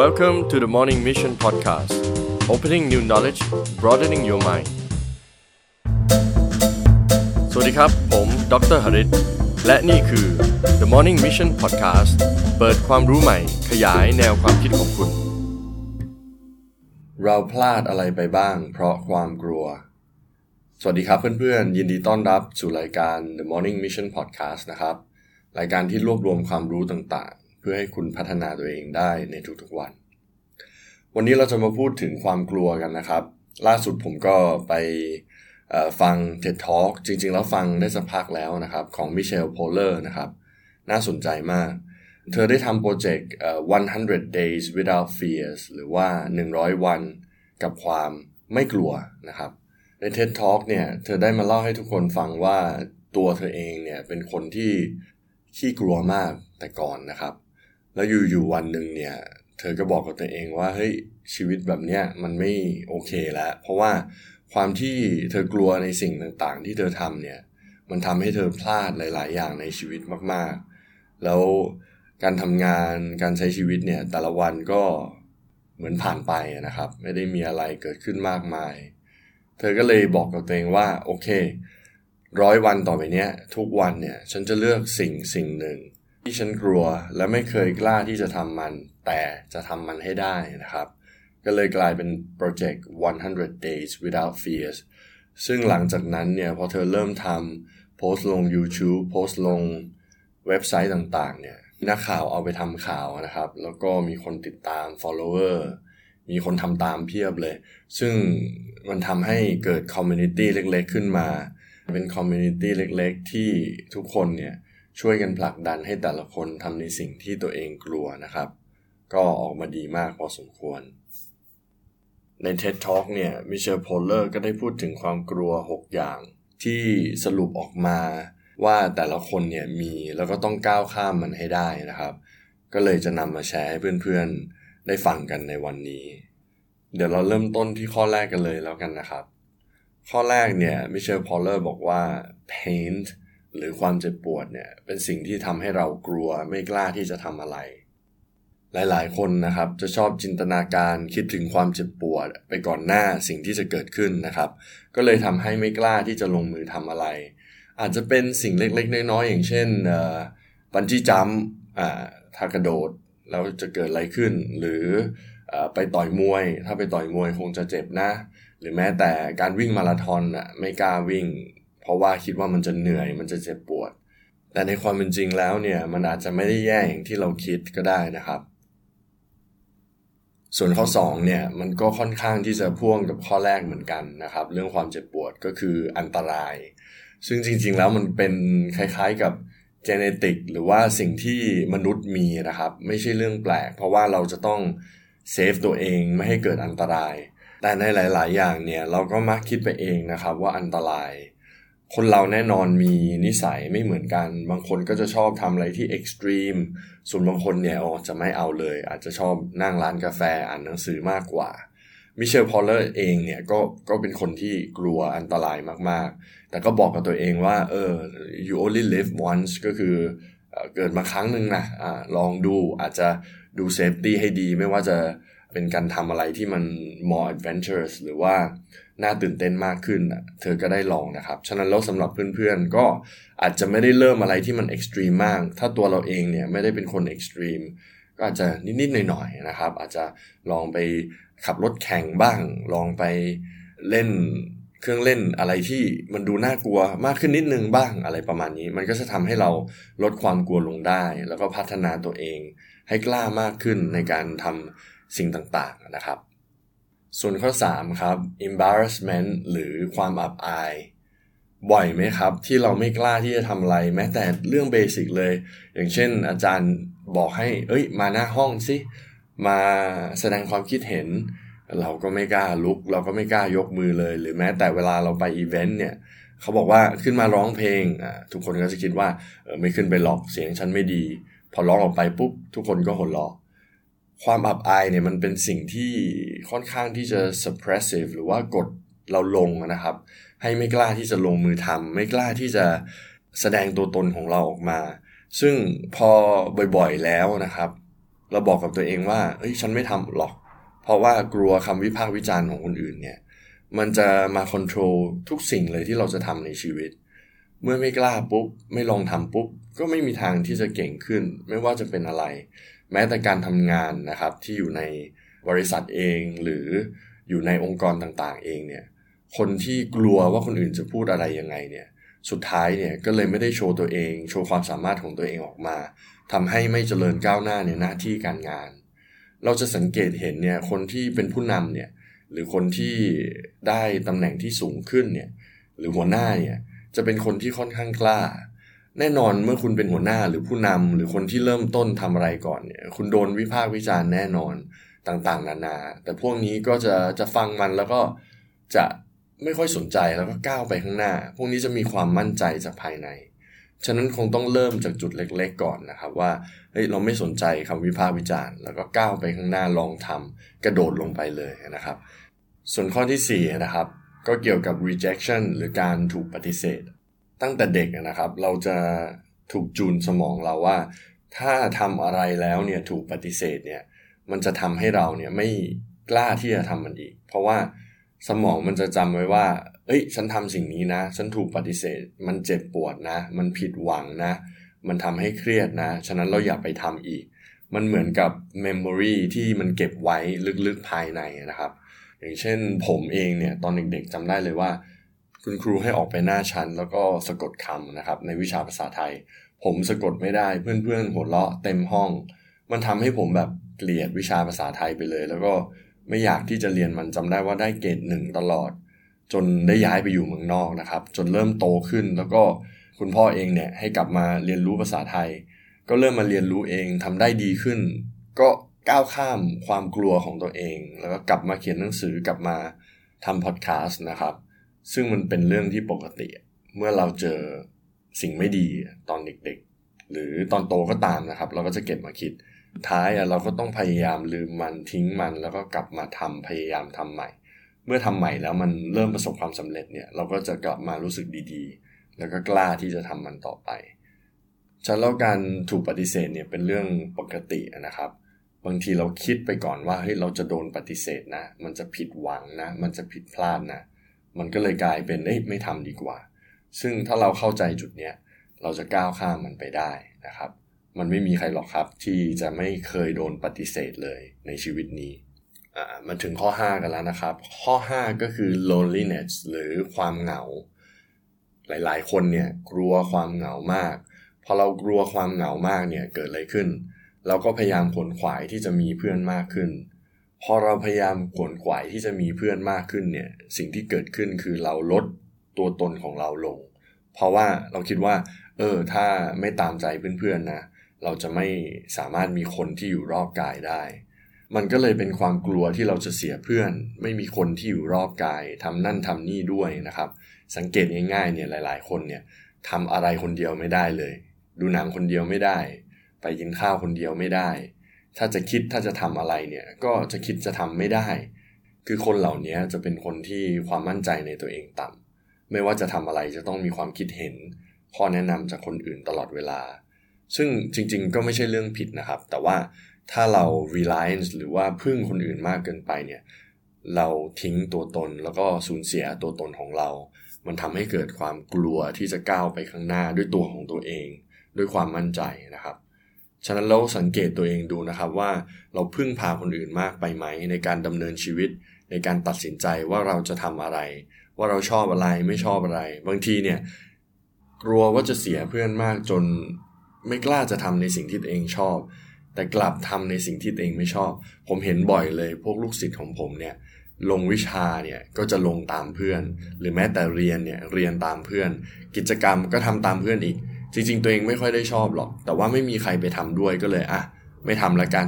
Welcome to the Morning Mission Podcast Opening new knowledge broadening your mind สวัสดีครับ ผมดรหริตและนี่คือ The Morning Mission Podcast เปิดความรู้ใหม่ ขยายแนวความคิดของคุณ เราพลาดอะไรไปบ้าง เพราะความกลัว สวัสดีครับเพื่อนๆ ยินดีต้อนรับสู่รายการ The Morning Mission Podcast นะครับ รายการที่รวบรวมความรู้ต่างๆ เพื่อให้คุณพัฒนาตัวเองได้ในทุกๆวัน วันนี้เราจะมาพูดถึงความกลัวกันนะครับ ล่าสุดผมก็ไปฟัง TED Talk จริงๆ แล้วฟังได้สักพักแล้วนะครับ ของมิเชลโพเลอร์นะครับ น่าสนใจมาก เธอได้ทำโปรเจกต์ 100 days without fears หรือว่า 100 วันกับความไม่กลัวนะครับ ใน TED Talk เนี่ย เธอได้มาเล่าให้ทุกคนฟังว่าตัวเธอเองเนี่ย เป็นคนที่ขี้กลัวมากแต่ก่อนนะครับ แล้วอยู่ๆวันหนึ่งเนี่ย เธอก็บอกกับตัวเองว่าเฮ้ยชีวิตแบบเนี้ยมันไม่โอเคแล้ว เพราะว่าความที่เธอกลัวในสิ่งต่างๆ ที่เธอทำเนี่ย มันทำให้เธอพลาดหลาย ๆ อย่างในชีวิตมากๆ แล้วการทำงานการใช้ชีวิตเนี่ยแต่ละวันก็เหมือนผ่านไปนะครับ ไม่ได้มีอะไรเกิดขึ้นมากมาย เธอก็เลยบอกกับตัวเองว่าโอเคร้อยวันต่อไปเนี้ย ทุกวันเนี่ย ฉันจะเลือกสิ่งสิ่งหนึ่ง ที่ฉันกลัวและไม่เคยกล้าที่จะทำมัน แต่จะทำมันให้ได้นะครับ ก็เลยกลายเป็นโปรเจกต์ 100 days without fears ซึ่งหลังจากนั้นเนี่ยพอเธอเริ่มทำโพสต์ลง YouTube โพสต์ลงเว็บไซต์ต่างๆเนี่ยนักข่าวเอาไปทำข่าวนะครับ แล้วก็มีคนติดตาม follower มีคนทำตามเพียบเลย ซึ่งมันทำให้เกิด community เล็กๆ ขึ้นมา เป็น community เล็กๆ ที่ทุกคนเนี่ย ช่วยกันผลักดันให้แต่ละคนทำในสิ่งที่ตัวเองกลัวนะครับ ก็ออกมาดีมากพอสมควร ใน TED Talk เนี่ยมิเชลโพเลอร์ก็ได้พูดถึงความกลัว 6 อย่าง ที่สรุปออกมาว่าแต่ละคนเนี่ยมีแล้วก็ต้องก้าวข้ามมันให้ได้นะครับ ก็เลยจะนำมาแชร์ให้เพื่อนๆ ได้ฟังกันในวันนี้ เดี๋ยวเราเริ่มต้นที่ข้อแรกกันเลยแล้วกันนะครับ ข้อแรกเนี่ยมิเชลพอลเลอร์บอกว่า paint หรือความเจ็บปวดเนี่ยเป็นสิ่งที่ทำให้เรากลัวไม่กล้าที่จะทำอะไร หลายๆ คนนะครับจะชอบจินตนาการคิดถึงความเจ็บปวด ไปก่อนหน้าสิ่งที่จะเกิดขึ้นนะครับ ก็เลยทำให้ไม่กล้าที่จะลงมือทำอะไร อาจจะเป็นสิ่งเล็กๆ น้อยๆอย่างเช่นบันจี้จัมป์ถ้ากระโดดแล้วจะเกิดอะไรขึ้น หรืออไปต่อยมวย ถ้าไปต่อยมวยคงจะเจ็บนะ หรือแม้แต่การวิ่งมาราธอนอะไม่กล้าวิ่ง ราะว่าคิดว่ามันจะเหนื่อยมันจะเจ็บปวด แต่ในความเป็นจริงแล้วเนี่ยมันอาจจะไม่ได้แย่อย่างที่เราคิดก็ได้นะครับ ส่วนข้อ2เนี่ยมันก็ค่อนข้างที่จะพ่วงกับข้อแรกเหมือนกันนะครับ เรื่องความเจ็บปวดก็คืออันตราย ซึ่งจริง ๆ แล้วมันเป็นคล้ายๆกับ genetic หรือว่าสิ่งที่มนุษย์มีนะครับ ไม่ใช่เรื่องแปลก เพราะว่าเราจะต้อง save ตัวเองไม่ให้เกิดอันตราย แต่ในหลาย ๆ อย่างเนี่ยเราก็มักคิดไปเองนะครับว่าอันตราย คนเราแน่นอนมีนิสัยไม่เหมือนกัน บางคนก็จะชอบทำอะไรที่ extreme ส่วนบางคนเนี่ยอ๋อจะไม่เอาเลย อาจจะชอบนั่งร้านกาแฟอ่านหนังสือมากกว่ามิเชลโพเลอร์เองเนี่ยก็ก็เป็นคนที่กลัวอันตรายมากๆ แต่ก็บอกกับตัวเองว่าเออ you only live once ก็คือเกิดมาครั้งหนึ่งนะอะลองดูอาจจะดู safety ให้ดี ไม่ว่าจะเป็นการทำอะไรที่มัน more adventurous หรือว่า น่าตื่นเต้นมากขึ้นเธอก็ได้ลองนะครับ ฉะนั้นแล้วสำหรับเพื่อนๆ ก็อาจจะไม่ได้เริ่มอะไรที่มัน extreme มาก ถ้าตัวเราเองเนี่ยไม่ได้เป็นคน extreme ก็อาจจะนิดๆหน่อยๆนะครับ อาจจะลองไปขับรถแข่งบ้าง ลองไปเล่นเครื่องเล่นอะไรที่มันดูน่ากลัวมากขึ้นนิดนึงบ้างอะไรประมาณนี้ มันก็จะทำให้เราลดความกลัวลงได้ แล้วก็พัฒนาตัวเองให้กล้ามากขึ้นในการทำสิ่งต่างๆนะครับ ส่วนข้อ 3 ครับ embarrassment หรือความอับอาย บ่อยไหมครับ ที่เราไม่กล้าที่จะทำอะไร แม้แต่เรื่องเบสิกเลย อย่างเช่น อาจารย์บอกให้ เอ้ย มาหน้าห้องสิ มาแสดงความคิดเห็น เราก็ไม่กล้าลุก เราก็ไม่กล้ายกมือเลย หรือแม้แต่เวลาเราไปอีเวนต์เนี่ยเขาบอกว่าขึ้นมาร้องเพลงทุกคนก็จะคิดว่าไม่ขึ้นไปหรอกเสียงฉันไม่ดี พอร้องออกไปปุ๊บทุกคนก็หัวเราะ ความอับอายเนี่ยมันเป็นสิ่งที่ค่อนข้างที่จะ suppressive หรือว่ากดเราลงนะครับ ให้ไม่กล้าที่จะลงมือทำไม่กล้าที่จะแสดงตัวตนของเราออกมา ซึ่งพอบ่อยๆแล้วนะครับ เราบอกกับตัวเองว่าเฮ้ยฉันไม่ทำหรอก เพราะว่ากลัวคำวิพากษ์วิจารณ์ของคนอื่นเนี่ยมันจะมาควบคุมทุกสิ่งเลยที่เราจะทำในชีวิต เมื่อไม่กล้าปุ๊บ ไม่ลองทำปุ๊บ ก็ไม่มีทางที่จะเก่งขึ้น ไม่ว่าจะเป็นอะไร แม้แต่การทำงานนะครับที่อยู่ในบริษัทเองหรืออยู่ในองค์กรต่างๆ เองเนี่ยคนที่กลัวว่าคนอื่นจะพูดอะไรยังไงเนี่ยสุดท้ายเนี่ยก็เลยไม่ได้โชว์ตัวเอง โชว์ความสามารถของตัวเองออกมาทำให้ไม่เจริญก้าวหน้าในหน้าที่การงาน เราจะสังเกตเห็นเนี่ยคนที่เป็นผู้นำเนี่ยหรือคนที่ได้ตำแหน่งที่สูงขึ้นเนี่ยหรือหัวหน้าเนี่ยจะเป็นคนที่ค่อนข้างกล้า แน่นอนเมื่อคุณเป็นหัวหน้าหรือผู้นำหรือคนที่เริ่มต้นทำอะไรก่อนเนี่ย คุณโดนวิพากษ์วิจารณ์แน่นอนต่างๆ นานา แต่พวกนี้ก็จะจะฟังมันแล้วก็จะไม่ค่อยสนใจแล้วก็ก้าวไปข้างหน้า พวกนี้จะมีความมั่นใจจากภายใน ฉะนั้นคงต้องเริ่มจากจุดเล็ก ๆ ก่อนนะครับว่าเฮ้ยเราไม่สนใจคำวิพากษ์วิจารณ์ แล้วก็ก้าวไปข้างหน้าลองทำกระโดดลงไปเลยนะครับ ส่วนข้อที่4นะครับก็เกี่ยวกับ rejection หรือการถูกปฏิเสธ ตั้งแต่เด็กนะครับ เราจะถูกจูนสมองเราว่า ถ้าทำอะไรแล้วเนี่ยถูกปฏิเสธเนี่ยมันจะทำให้เราเนี่ยไม่กล้าที่จะทำมันอีก เพราะว่าสมองมันจะจำไว้ว่า เอ้ย ฉันทำสิ่งนี้นะ ฉันถูกปฏิเสธ มันเจ็บปวดนะ มันผิดหวังนะ มันทำให้เครียดนะ ฉะนั้นเราอย่าไปทำอีก มันเหมือนกับเมมโมรีที่มันเก็บไว้ลึกๆภายในนะครับ อย่างเช่นผมเองเนี่ย ตอนเด็กๆจำได้เลยว่า คุณครูให้ออกไปหน้าชั้น แล้วก็สะกดคำนะครับ ในวิชาภาษาไทย ผมสะกดไม่ได้เพื่อนๆหัวเราะเต็มห้อง มันทำให้ผมแบบเกลียดวิชาภาษาไทยไปเลย แล้วก็ไม่อยากที่จะเรียนมันจำได้ว่าได้เกรดหนึ่งตลอด จนได้ย้ายไปอยู่เมืองนอกนะครับ จนเริ่มโตขึ้นแล้วก็คุณพ่อเองเนี่ยให้กลับมาเรียนรู้ภาษาไทย ก็เริ่มมาเรียนรู้เองทำได้ดีขึ้น ก็ก้าวข้ามความกลัวของตัวเอง แล้วก็กลับมาเขียนหนังสือกลับมาทำพอดแคสต์นะครับ ซึ่งมันเป็นเรื่องที่ปกติ เมื่อเราเจอสิ่งไม่ดีตอนเด็กๆ หรือตอนโตก็ตามนะครับ เราก็จะเก็บมาคิด ท้ายเราก็ต้องพยายามลืมมันทิ้งมัน แล้วก็กลับมาทำพยายามทำใหม่ เมื่อทำใหม่แล้วมันเริ่มประสบความสำเร็จเนี่ยเราก็จะกลับมารู้สึกดีๆ แล้วก็กล้าที่จะทำมันต่อไปฉันแล้วการถูกปฏิเสธเนี่ยเป็นเรื่องปกตินะครับ บางทีเราคิดไปก่อนว่าเฮ้ยเราจะโดนปฏิเสธนะ มันจะผิดหวังนะ มันจะผิดพลาดนะ มันก็เลยกลายเป็นเอ้ยไม่ทำดีกว่า ซึ่งถ้าเราเข้าใจจุดเนี้ยเราจะก้าวข้ามมันไปได้นะครับ มันไม่มีใครหรอกครับที่จะไม่เคยโดนปฏิเสธเลยในชีวิตนี้มาถึงข้อ 5 กันแล้วนะครับ ข้อ 5 ก็คือ loneliness หรือความเหงา หลายๆ คนเนี่ยกลัวความเหงามาก พอเรากลัวความเหงามากเนี่ยเกิดอะไรขึ้น เราก็พยายามขวนขวายที่จะมีเพื่อนมากขึ้น พอเราพยายามขวนขวายที่จะมีเพื่อนมากขึ้นเนี่ยสิ่งที่เกิดขึ้นคือเราลดตัวตนของเราลง เพราะว่าเราคิดว่า เออถ้าไม่ตามใจเพื่อนๆนะเราจะไม่สามารถมีคนที่อยู่รอบกายได้ มันก็เลยเป็นความกลัวที่เราจะเสียเพื่อน ไม่มีคนที่อยู่รอบกายทำนั่นทำนี่ด้วยนะครับ สังเกตง่ายๆเนี่ยหลาย ๆ คนเนี่ยทำอะไรคนเดียวไม่ได้เลย ดูหนังคนเดียวไม่ได้ ไปกินข้าวคนเดียวไม่ได้ ถ้าจะคิดถ้าจะทำอะไรเนี่ย ก็จะคิดจะทำไม่ได้ คือคนเหล่านี้จะเป็นคนที่ความมั่นใจในตัวเองต่ำไม่ว่าจะทำอะไรจะต้องมีความคิดเห็น ข้อแนะนำจากคนอื่นตลอดเวลา ซึ่งจริง ๆ ก็ไม่ใช่เรื่องผิดนะครับ แต่ว่าถ้าเรา reliance หรือว่าพึ่งคนอื่นมากเกินไปเนี่ย เราทิ้งตัวตนแล้วก็สูญเสียตัวตนของเรา มันทำให้เกิดความกลัวที่จะก้าวไปข้างหน้าด้วยตัวของตัวเอง ด้วยความมั่นใจนะครับ ฉะนั้นเราสังเกตตัวเองดูนะครับว่าเราพึ่งพาคนอื่นมากไปไหม ในการดำเนินชีวิต ในการตัดสินใจว่าเราจะทำอะไร ว่าเราชอบอะไรไม่ชอบอะไร บางทีเนี่ยกลัวว่าจะเสียเพื่อนมากจนไม่กล้าจะทำในสิ่งที่ตัวเองชอบ แต่กลับทำในสิ่งที่ตัวเองไม่ชอบ ผมเห็นบ่อยเลยพวกลูกศิษย์ของผมเนี่ยลงวิชาเนี่ยก็จะลงตามเพื่อน หรือแม้แต่เรียนเนี่ยเรียนตามเพื่อน กิจกรรมก็ทำตามเพื่อนอีก จริง ๆ ตัวเองไม่ค่อยได้ชอบหรอก แต่ว่าไม่มีใครไปทำด้วยก็เลยอะไม่ทำละกัน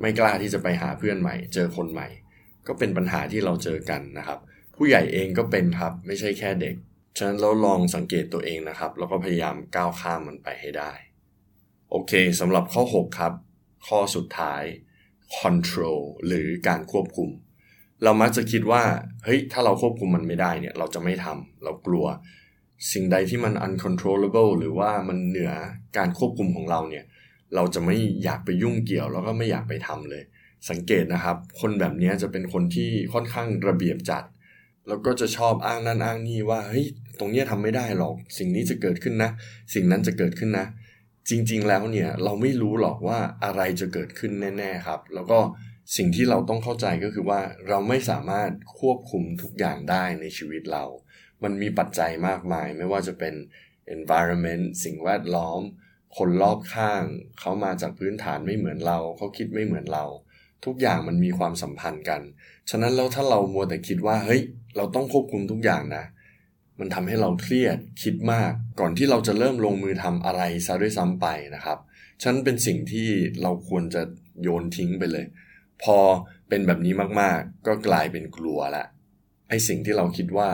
ไม่กล้าที่จะไปหาเพื่อนใหม่ เจอคนใหม่ ก็เป็นปัญหาที่เราเจอกันนะครับ ผู้ใหญ่เองก็เป็นครับไม่ใช่แค่เด็กฉะนั้นเราลองสังเกตตัวเองนะครับ แล้วก็พยายามก้าวข้ามมันไปให้ได้ โอเคสำหรับข้อ 6 ครับ ข้อสุดท้าย control หรือการควบคุม เรามักจะคิดว่า เฮ้ย ถ้าเราควบคุมมันไม่ได้เนี่ย เราจะไม่ทำเรากลัว สิ่งใดที่มัน uncontrollable หรือว่ามันเหนือการควบคุมของเราเนี่ย เราจะไม่อยากไปยุ่งเกี่ยว แล้วก็ไม่อยากไปทำเลย สังเกตนะครับ คนแบบนี้จะเป็นคนที่ค่อนข้างระเบียบจัด แล้วก็จะชอบอ้างนั่นอ้างนี่ว่าเฮ้ยตรงนี้ทำไม่ได้หรอก สิ่งนี้จะเกิดขึ้นนะ สิ่งนั้นจะเกิดขึ้นนะ จริง ๆ แล้วเนี่ยเราไม่รู้หรอกว่าอะไรจะเกิดขึ้นแน่ ๆครับ แล้วก็สิ่งที่เราต้องเข้าใจก็คือว่าเราไม่สามารถควบคุมทุกอย่างได้ในชีวิตเรา มันมีปัจจัยมากมาย ไม่ว่าจะเป็น environment สิ่งแวดล้อม คนรอบข้าง เขามาจากพื้นฐานไม่เหมือนเรา เขาคิดไม่เหมือนเรา ทุกอย่างมันมีความสัมพันธ์กัน ฉะนั้นแล้วถ้าเรามัวแต่คิดว่าเฮ้ย เราต้องควบคุมทุกอย่างนะ มันทำให้เราเครียดคิดมาก ก่อนที่เราจะเริ่มลงมือทำอะไรซะด้วยซ้ำไปนะครับฉันเป็นสิ่งที่เราควรจะโยนทิ้งไปเลย พอเป็นแบบนี้มากๆ ก็กลายเป็นกลัวละไอ้สิ่งที่เราคิดว่า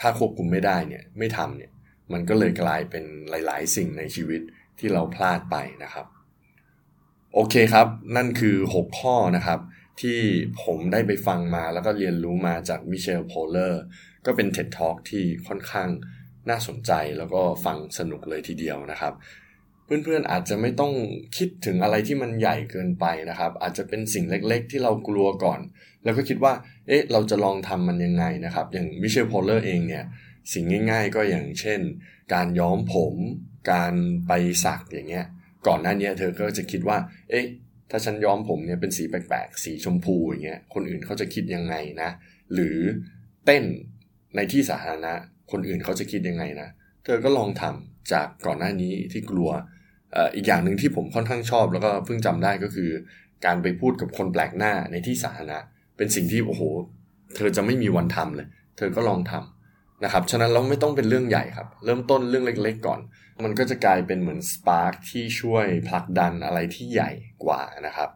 ถ้าควบคุมไม่ได้เนี่ยไม่ทำเนี่ยมันก็เลยกลายเป็นหลาย ๆ สิ่งในชีวิตที่เราพลาดไปนะครับ โอเคครับ นั่นคือ 6 ข้อนะครับ ที่ผมได้ไปฟังมาแล้วก็เรียนรู้มาจากมิเชลโพเลอร์ก็เป็น TED Talk ที่ค่อนข้างน่าสนใจแล้วก็ฟังสนุกเลยทีเดียวนะครับ เพื่อนๆอาจจะไม่ต้องคิดถึงอะไรที่มันใหญ่เกินไปนะครับ อาจจะเป็นสิ่งเล็กๆ ที่เรากลัวก่อน แล้วก็คิดว่า เอ๊ะ เราจะลองทำมันยังไงนะครับ อย่างมิเชลโพลเลอร์เองเนี่ย สิ่งง่าย ๆ ก็อย่างเช่น การย้อมผม การไปสักอย่างเงี้ย ก่อนหน้านี้เธอก็จะคิดว่า เอ๊ะ ถ้าฉันย้อมผมเนี่ยเป็นสีแปลกๆ สีชมพูอย่างเงี้ย คนอื่นเขาจะคิดยังไงนะ หรือเต้นในที่สาธารณะ คนอื่นเขาจะคิดยังไงนะ เธอก็ลองทำจากก่อนหน้านี้ที่กลัว อีกอย่างหนึ่งที่ผมค่อนข้างชอบ แล้วก็เพิ่งจำได้ก็คือ การไปพูดกับคนแปลกหน้าในที่สาธารณะเป็นสิ่งที่โอ้โห เธอจะไม่มีวันทำเลย เธอก็ลองทำนะครับฉะนั้นเราไม่ต้องเป็นเรื่องใหญ่ครับ เริ่มต้นเรื่องเล็ก ๆ ก่อน มันก็จะกลายเป็นเหมือน spark ที่ช่วยผลักดันอะไรที่ใหญ่กว่านะครับ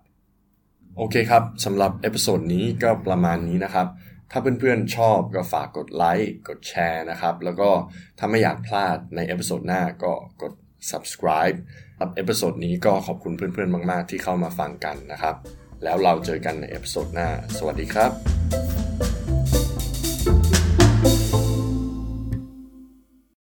โอเคครับสำหรับ episode นี้ก็ประมาณนี้นะครับ ถ้าเพื่อนๆชอบก็ฝากกดไลค์กดแชร์นะครับ แล้วก็ถ้าไม่อยากพลาดใน episode หน้าก็กด subscribe ครับ episode นี้ก็ขอบคุณเพื่อนๆ มาก ๆ ที่เข้ามาฟังกันนะครับ แล้วเราเจอกันใน episode หน้า สวัสดีครับ